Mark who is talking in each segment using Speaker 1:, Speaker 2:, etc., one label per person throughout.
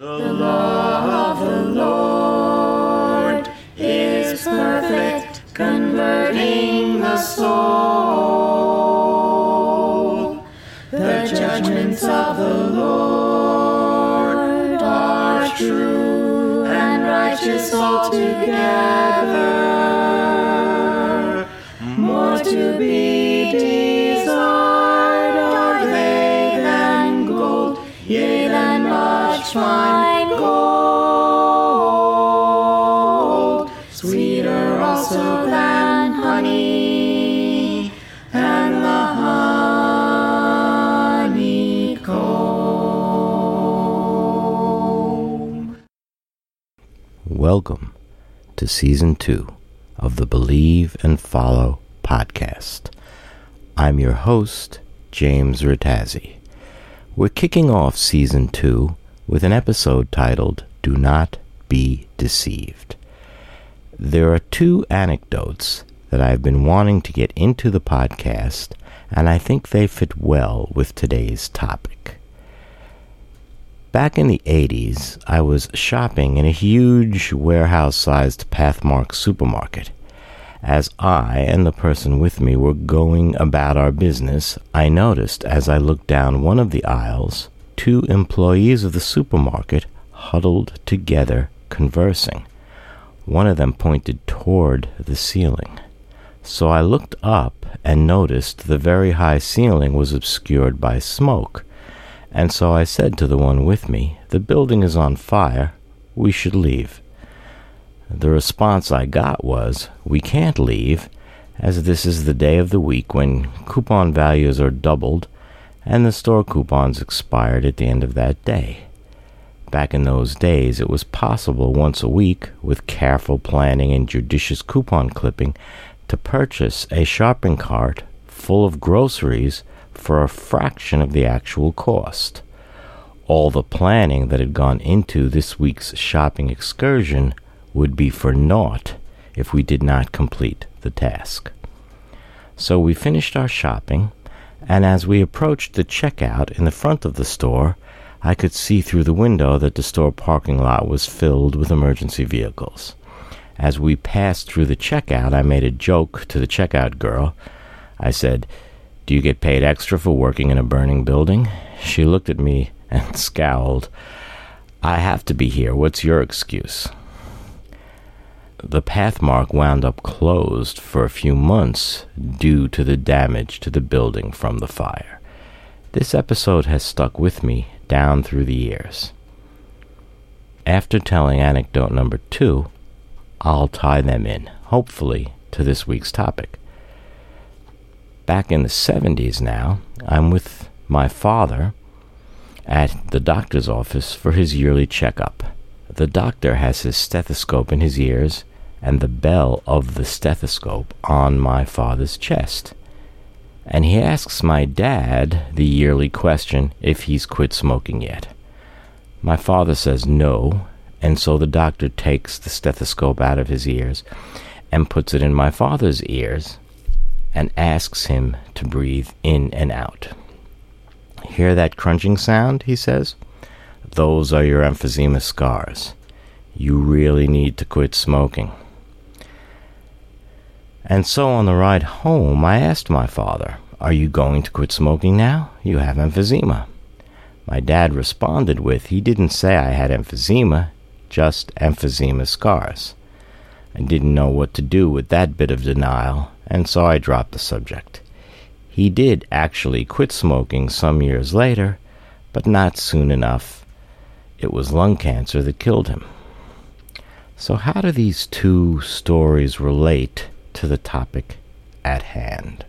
Speaker 1: The law of the Lord is perfect, converting the soul. The judgments of the Lord are true and righteous altogether. More to be gold. Sweeter also than honey and the honeycomb.
Speaker 2: Welcome to season two of the Believe and Follow podcast. I'm your host, James Rattazzi. We're kicking off season two with an episode titled Do Not Be Deceived. There are two anecdotes that I've been wanting to get into the podcast, and I think they fit well with today's topic. Back in the 80s, I was shopping in a huge warehouse sized Pathmark supermarket. As I and the person with me were going about our business, I noticed as I looked down one of the aisles two employees of the supermarket huddled together conversing. One of them pointed toward the ceiling. So I looked up and noticed the very high ceiling was obscured by smoke. And so I said to the one with me, The building is on fire. We should leave. The response I got was, We can't leave, as this is the day of the week when coupon values are doubled and the store coupons expired at the end of that day. Back in those days, it was possible once a week, with careful planning and judicious coupon clipping, to purchase a shopping cart full of groceries for a fraction of the actual cost. All the planning that had gone into this week's shopping excursion would be for naught if we did not complete the task. So we finished our shopping, and as we approached the checkout in the front of the store, I could see through the window that the store parking lot was filled with emergency vehicles. As we passed through the checkout, I made a joke to the checkout girl. I said, Do you get paid extra for working in a burning building? She looked at me and scowled. I have to be here. What's your excuse? The Pathmark wound up closed for a few months due to the damage to the building from the fire. This episode has stuck with me down through the years. After telling anecdote number two, I'll tie them in, hopefully, to this week's topic. Back in the 70s now, I'm with my father at the doctor's office for his yearly checkup. The doctor has his stethoscope in his ears and the bell of the stethoscope on my father's chest. And he asks my dad the yearly question if he's quit smoking yet. My father says no, and so the doctor takes the stethoscope out of his ears and puts it in my father's ears and asks him to breathe in and out. Hear that crunching sound? He says. Those are your emphysema scars. You really need to quit smoking. And so on the ride home, I asked my father, Are you going to quit smoking now? You have emphysema. My dad responded with, He didn't say I had emphysema, just emphysema scars. I didn't know what to do with that bit of denial, and so I dropped the subject. He did actually quit smoking some years later, but not soon enough. It was lung cancer that killed him. So, how do these two stories relate to the topic at hand?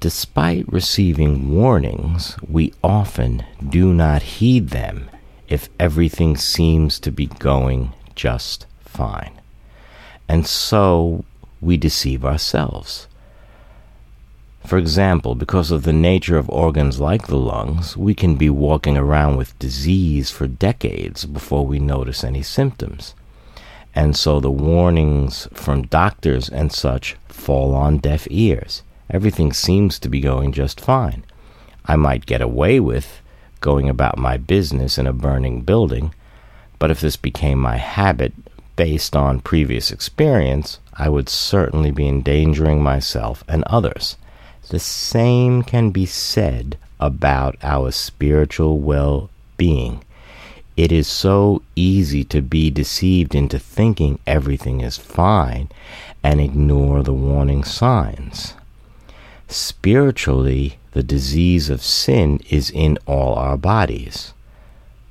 Speaker 2: Despite receiving warnings, we often do not heed them if everything seems to be going just fine. And so we deceive ourselves. For example, because of the nature of organs like the lungs, we can be walking around with disease for decades before we notice any symptoms. And so the warnings from doctors and such fall on deaf ears. Everything seems to be going just fine. I might get away with going about my business in a burning building, but if this became my habit based on previous experience, I would certainly be endangering myself and others. The same can be said about our spiritual well being. It is so easy to be deceived into thinking everything is fine and ignore the warning signs. Spiritually, the disease of sin is in all our bodies.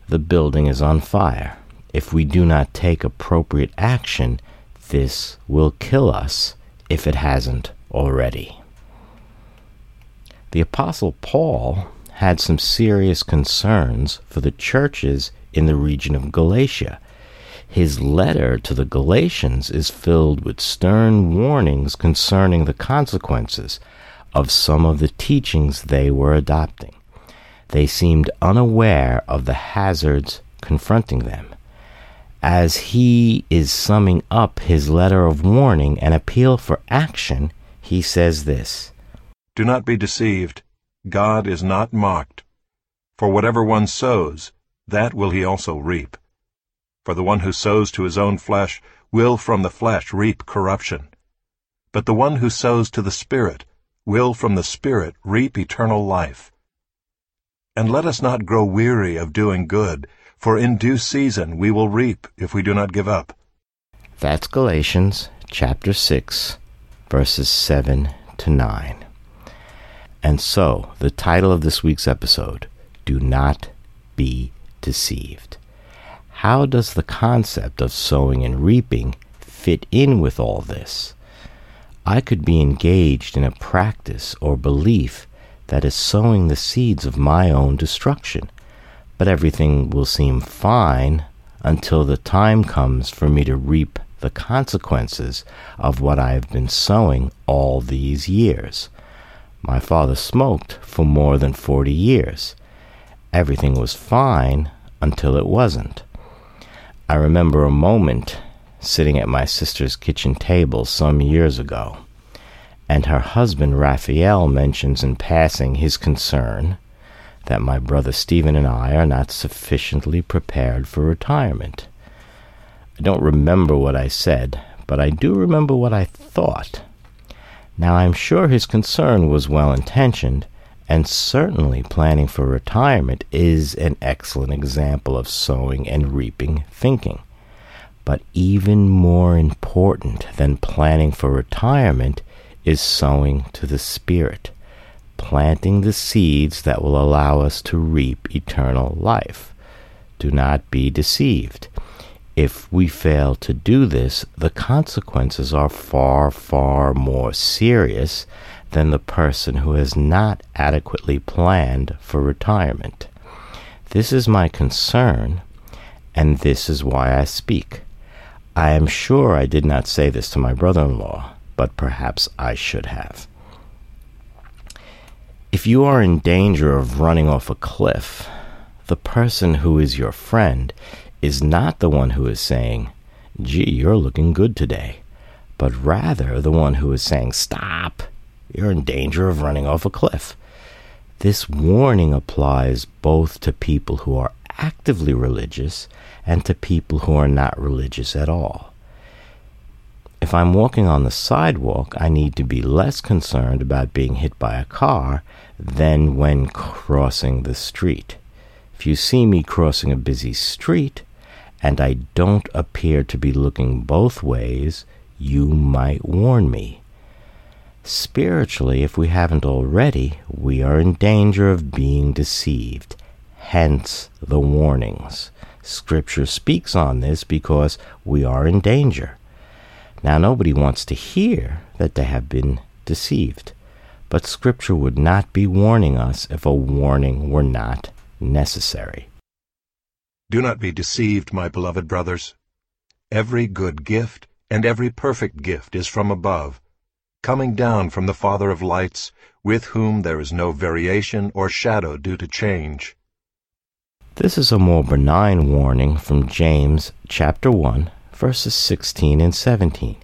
Speaker 2: The building is on fire. If we do not take appropriate action, this will kill us if it hasn't already. The Apostle Paul had some serious concerns for the churches in the region of Galatia. His letter to the Galatians is filled with stern warnings concerning the consequences of some of the teachings they were adopting. They seemed unaware of the hazards confronting them. As he is summing up his letter of warning and appeal for action, he says this
Speaker 3: Do not be deceived. God is not mocked. For whatever one sows, that will he also reap. For the one who sows to his own flesh will from the flesh reap corruption. But the one who sows to the Spirit will from the Spirit reap eternal life. And let us not grow weary of doing good, for in due season we will reap if we do not give up.
Speaker 2: That's Galatians chapter 6, verses 7 to 9. And so, the title of this week's episode Do Not Be deceived. How does the concept of sowing and reaping fit in with all this? I could be engaged in a practice or belief that is sowing the seeds of my own destruction, but everything will seem fine until the time comes for me to reap the consequences of what I have been sowing all these years. My father smoked for more than 40 years. Everything was fine until it wasn't. I remember a moment sitting at my sister's kitchen table some years ago, and her husband Raphael mentions in passing his concern that my brother Stephen and I are not sufficiently prepared for retirement. I don't remember what I said, but I do remember what I thought. Now I'm sure his concern was well intentioned, and certainly planning for retirement is an excellent example of sowing and reaping thinking. But even more important than planning for retirement is sowing to the Spirit, planting the seeds that will allow us to reap eternal life. Do not be deceived. If we fail to do this, the consequences are far, far more serious than the person who has not adequately planned for retirement. This is my concern, and this is why I speak. I am sure I did not say this to my brother in law, but perhaps I should have. If you are in danger of running off a cliff, the person who is your friend is not the one who is saying, Gee, you're looking good today, but rather the one who is saying, Stop, you're in danger of running off a cliff. This warning applies both to people who are actively religious and to people who are not religious at all. If I'm walking on the sidewalk, I need to be less concerned about being hit by a car than when crossing the street. If you see me crossing a busy street and I don't appear to be looking both ways, you might warn me. Spiritually, if we haven't already, we are in danger of being deceived. Hence the warnings. Scripture speaks on this because we are in danger. Now, nobody wants to hear that they have been deceived, but Scripture would not be warning us if a warning were not necessary.
Speaker 3: Do not be deceived, my beloved brothers. Every good gift and every perfect gift is from above coming down from the Father of lights, with whom there is no variation or shadow due to change.
Speaker 2: This is a more benign warning from James chapter 1, verses 16 and 17.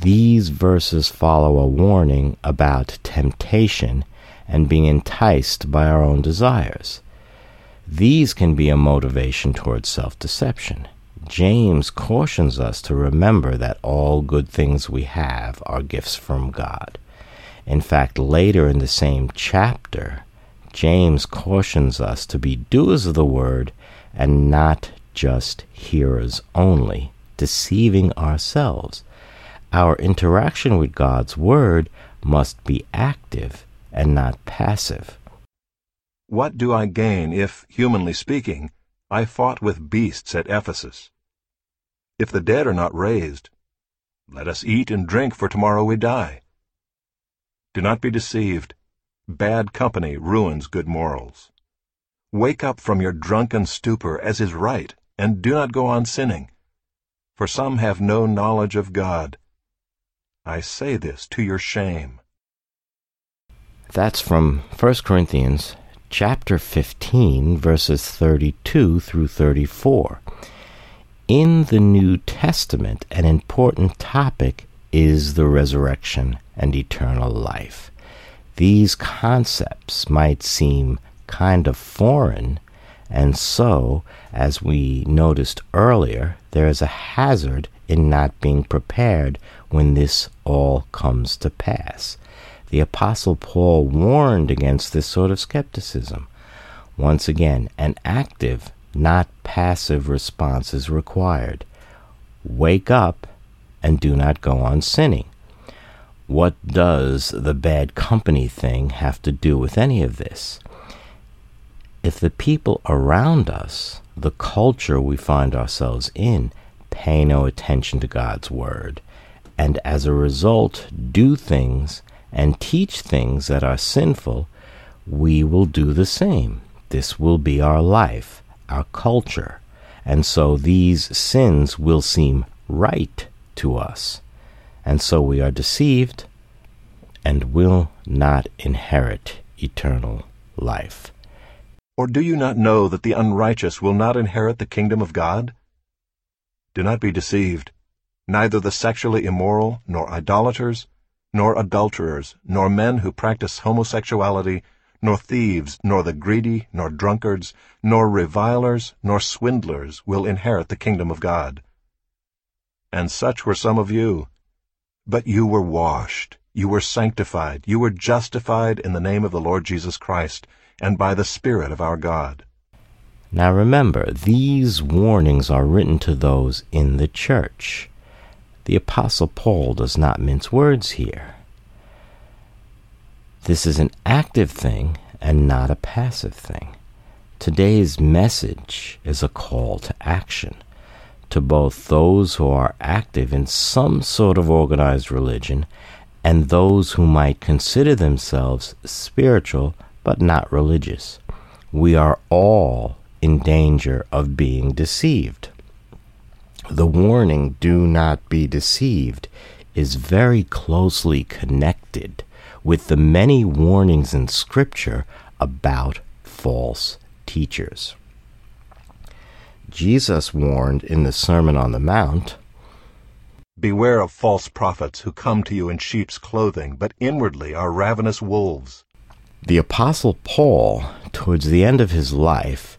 Speaker 2: These verses follow a warning about temptation and being enticed by our own desires. These can be a motivation towards self deception. James cautions us to remember that all good things we have are gifts from God. In fact, later in the same chapter, James cautions us to be doers of the word and not just hearers only, deceiving ourselves. Our interaction with God's word must be active and not passive.
Speaker 3: What do I gain if, humanly speaking, I fought with beasts at Ephesus? If the dead are not raised, let us eat and drink, for tomorrow we die. Do not be deceived. Bad company ruins good morals. Wake up from your drunken stupor as is right, and do not go on sinning. For some have no knowledge of God. I say this to your shame.
Speaker 2: That's from 1 Corinthians chapter 15 verses 32 through 34. In the New Testament, an important topic is the resurrection and eternal life. These concepts might seem kind of foreign, and so, as we noticed earlier, there is a hazard in not being prepared when this all comes to pass. The Apostle Paul warned against this sort of skepticism. Once again, an active, not passive response is required. Wake up and do not go on sinning. What does the bad company thing have to do with any of this? If the people around us, the culture we find ourselves in, pay no attention to God's Word, and as a result do things and teach things that are sinful, we will do the same. This will be our life, our culture, and so these sins will seem right to us, and so we are deceived and will not inherit eternal life.
Speaker 3: Or do you not know that the unrighteous will not inherit the kingdom of God? Do not be deceived. Neither the sexually immoral, nor idolaters, nor adulterers, nor men who practice homosexuality, nor thieves, nor the greedy, nor drunkards, nor revilers, nor swindlers will inherit the kingdom of God. And such were some of you. But you were washed, you were sanctified, you were justified in the name of the Lord Jesus Christ, and by the Spirit of our God.
Speaker 2: Now remember, these warnings are written to those in the church. The Apostle Paul does not mince words here. This is an active thing and not a passive thing. Today's message is a call to action to both those who are active in some sort of organized religion and those who might consider themselves spiritual but not religious. We are all in danger of being deceived. The warning, do not be deceived, is very closely connected with the many warnings in Scripture about false teachers. Jesus warned in the Sermon on the Mount
Speaker 3: Beware of false prophets who come to you in sheep's clothing, but inwardly are ravenous wolves.
Speaker 2: The Apostle Paul, towards the end of his life,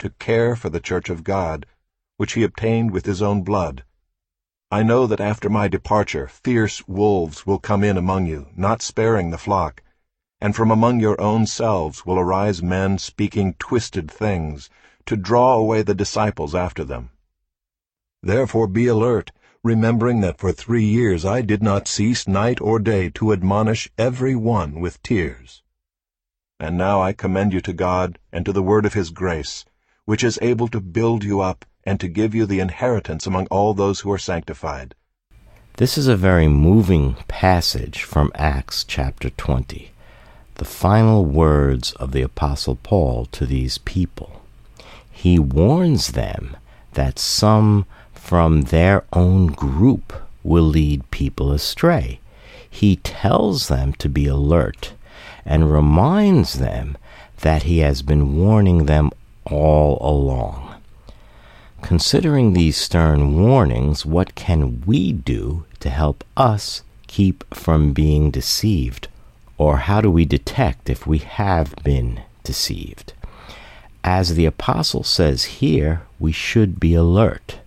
Speaker 3: to care for the church of God, which he obtained with his own blood. I know that after my departure fierce wolves will come in among you, not sparing the flock, and from among your own selves will arise men speaking twisted things, to draw away the disciples after them. Therefore be alert, remembering that for three years I did not cease night or day to admonish every one with tears. And now I commend you to God and to the word of his grace, which is able to build you up and to give you the inheritance among all those who are sanctified.
Speaker 2: This is a very moving passage from Acts chapter 20, the final words of the Apostle Paul to these people. he warns them that some from their own group will lead people astray. He tells them to be alert and reminds them that he has been warning them all along. Considering these stern warnings, what can we do to help us keep from being deceived? Or how do we detect if we have been deceived? As the apostle says here, we should be alert.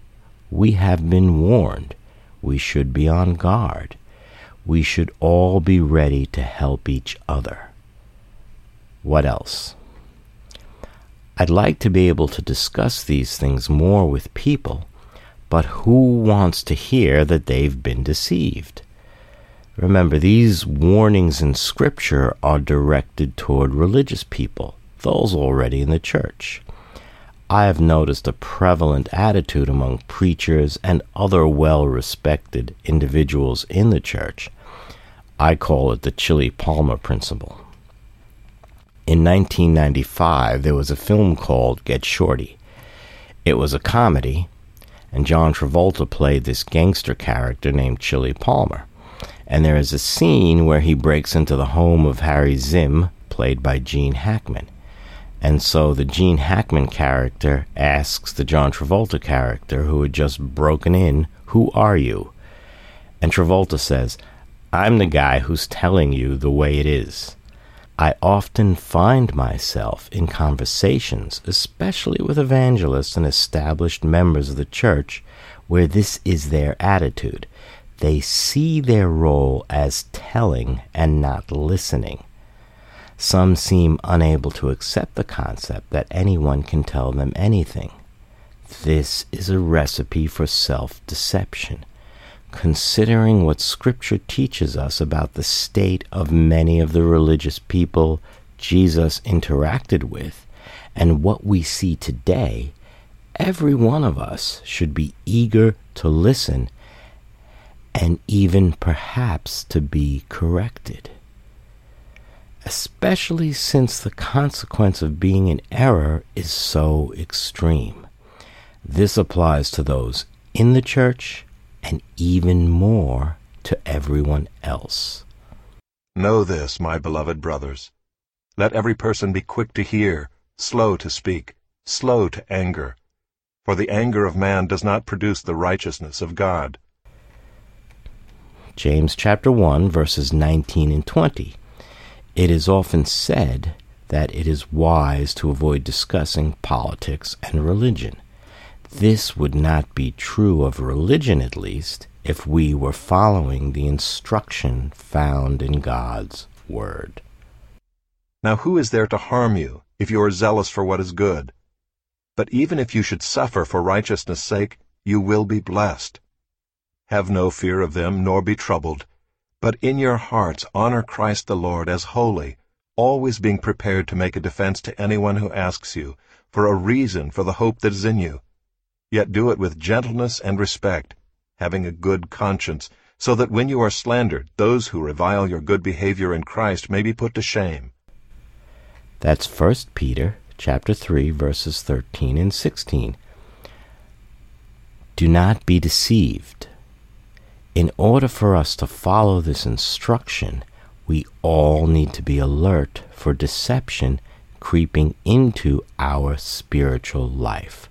Speaker 2: We have been warned. We should be on guard. We should all be ready to help each other. What else? I'd like to be able to discuss these things more with people, but who wants to hear that they've been deceived? Remember, these warnings in Scripture are directed toward religious people, those already in the church. I have noticed a prevalent attitude among preachers and other well respected individuals in the church. I call it the Chili Palmer principle. In 1995, there was a film called Get Shorty. It was a comedy, and John Travolta played this gangster character named Chili Palmer. And there is a scene where he breaks into the home of Harry Zimm, played by Gene Hackman. And so the Gene Hackman character asks the John Travolta character, who had just broken in, Who are you? And Travolta says, I'm the guy who's telling you the way it is. I often find myself in conversations, especially with evangelists and established members of the church, where this is their attitude. They see their role as telling and not listening. Some seem unable to accept the concept that anyone can tell them anything. This is a recipe for self deception considering what Scripture teaches us about the state of many of the religious people Jesus interacted with and what we see today, every one of us should be eager to listen and even perhaps to be corrected. Especially since the consequence of being in error is so extreme. This applies to those in the church and even more to everyone else.
Speaker 3: Know this, my beloved brothers. Let every person be quick to hear, slow to speak, slow to anger. For the anger of man does not produce the righteousness of God.
Speaker 2: James chapter 1 verses 19 and 20. It is often said that it is wise to avoid discussing politics and religion. This would not be true of religion, at least, if we were following the instruction found in God's Word.
Speaker 3: Now who is there to harm you, if you are zealous for what is good? But even if you should suffer for righteousness' sake, you will be blessed. Have no fear of them, nor be troubled, but in your hearts honor Christ the Lord as holy, always being prepared to make a defense to anyone who asks you, for a reason for the hope that is in you yet do it with gentleness and respect, having a good conscience, so that when you are slandered, those who revile your good behavior in Christ may be put to shame.
Speaker 2: That's 1 Peter chapter 3 verses 13 and 16. Do not be deceived. In order for us to follow this instruction, we all need to be alert for deception creeping into our spiritual life.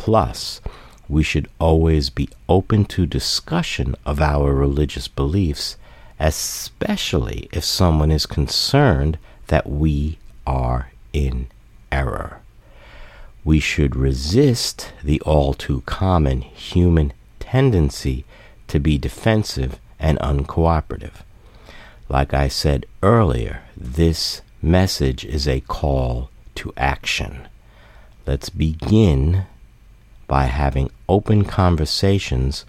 Speaker 2: Plus, we should always be open to discussion of our religious beliefs, especially if someone is concerned that we are in error. We should resist the all too common human tendency to be defensive and uncooperative. Like I said earlier, this message is a call to action. Let's begin by having open conversations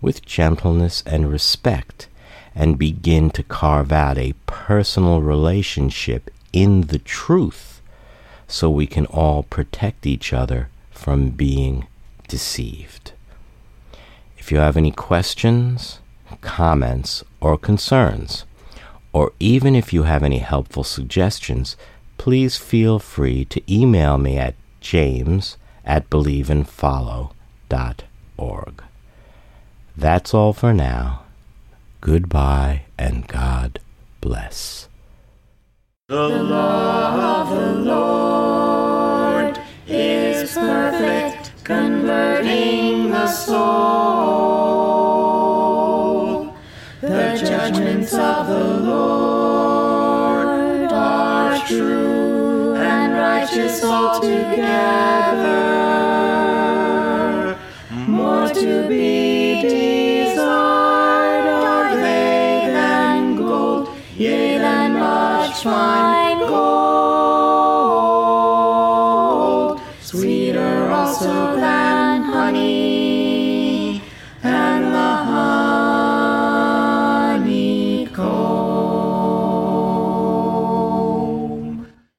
Speaker 2: with gentleness and respect and begin to carve out a personal relationship in the truth so we can all protect each other from being deceived. If you have any questions, comments, or concerns, or even if you have any helpful suggestions, please feel free to email me at james at believeandfollow.org. That's all for now. Goodbye and God bless.
Speaker 1: The law of the Lord is perfect, converting the soul. The judgments of the Lord are true righteous altogether. More to be desired are they than gold, yea, than much fine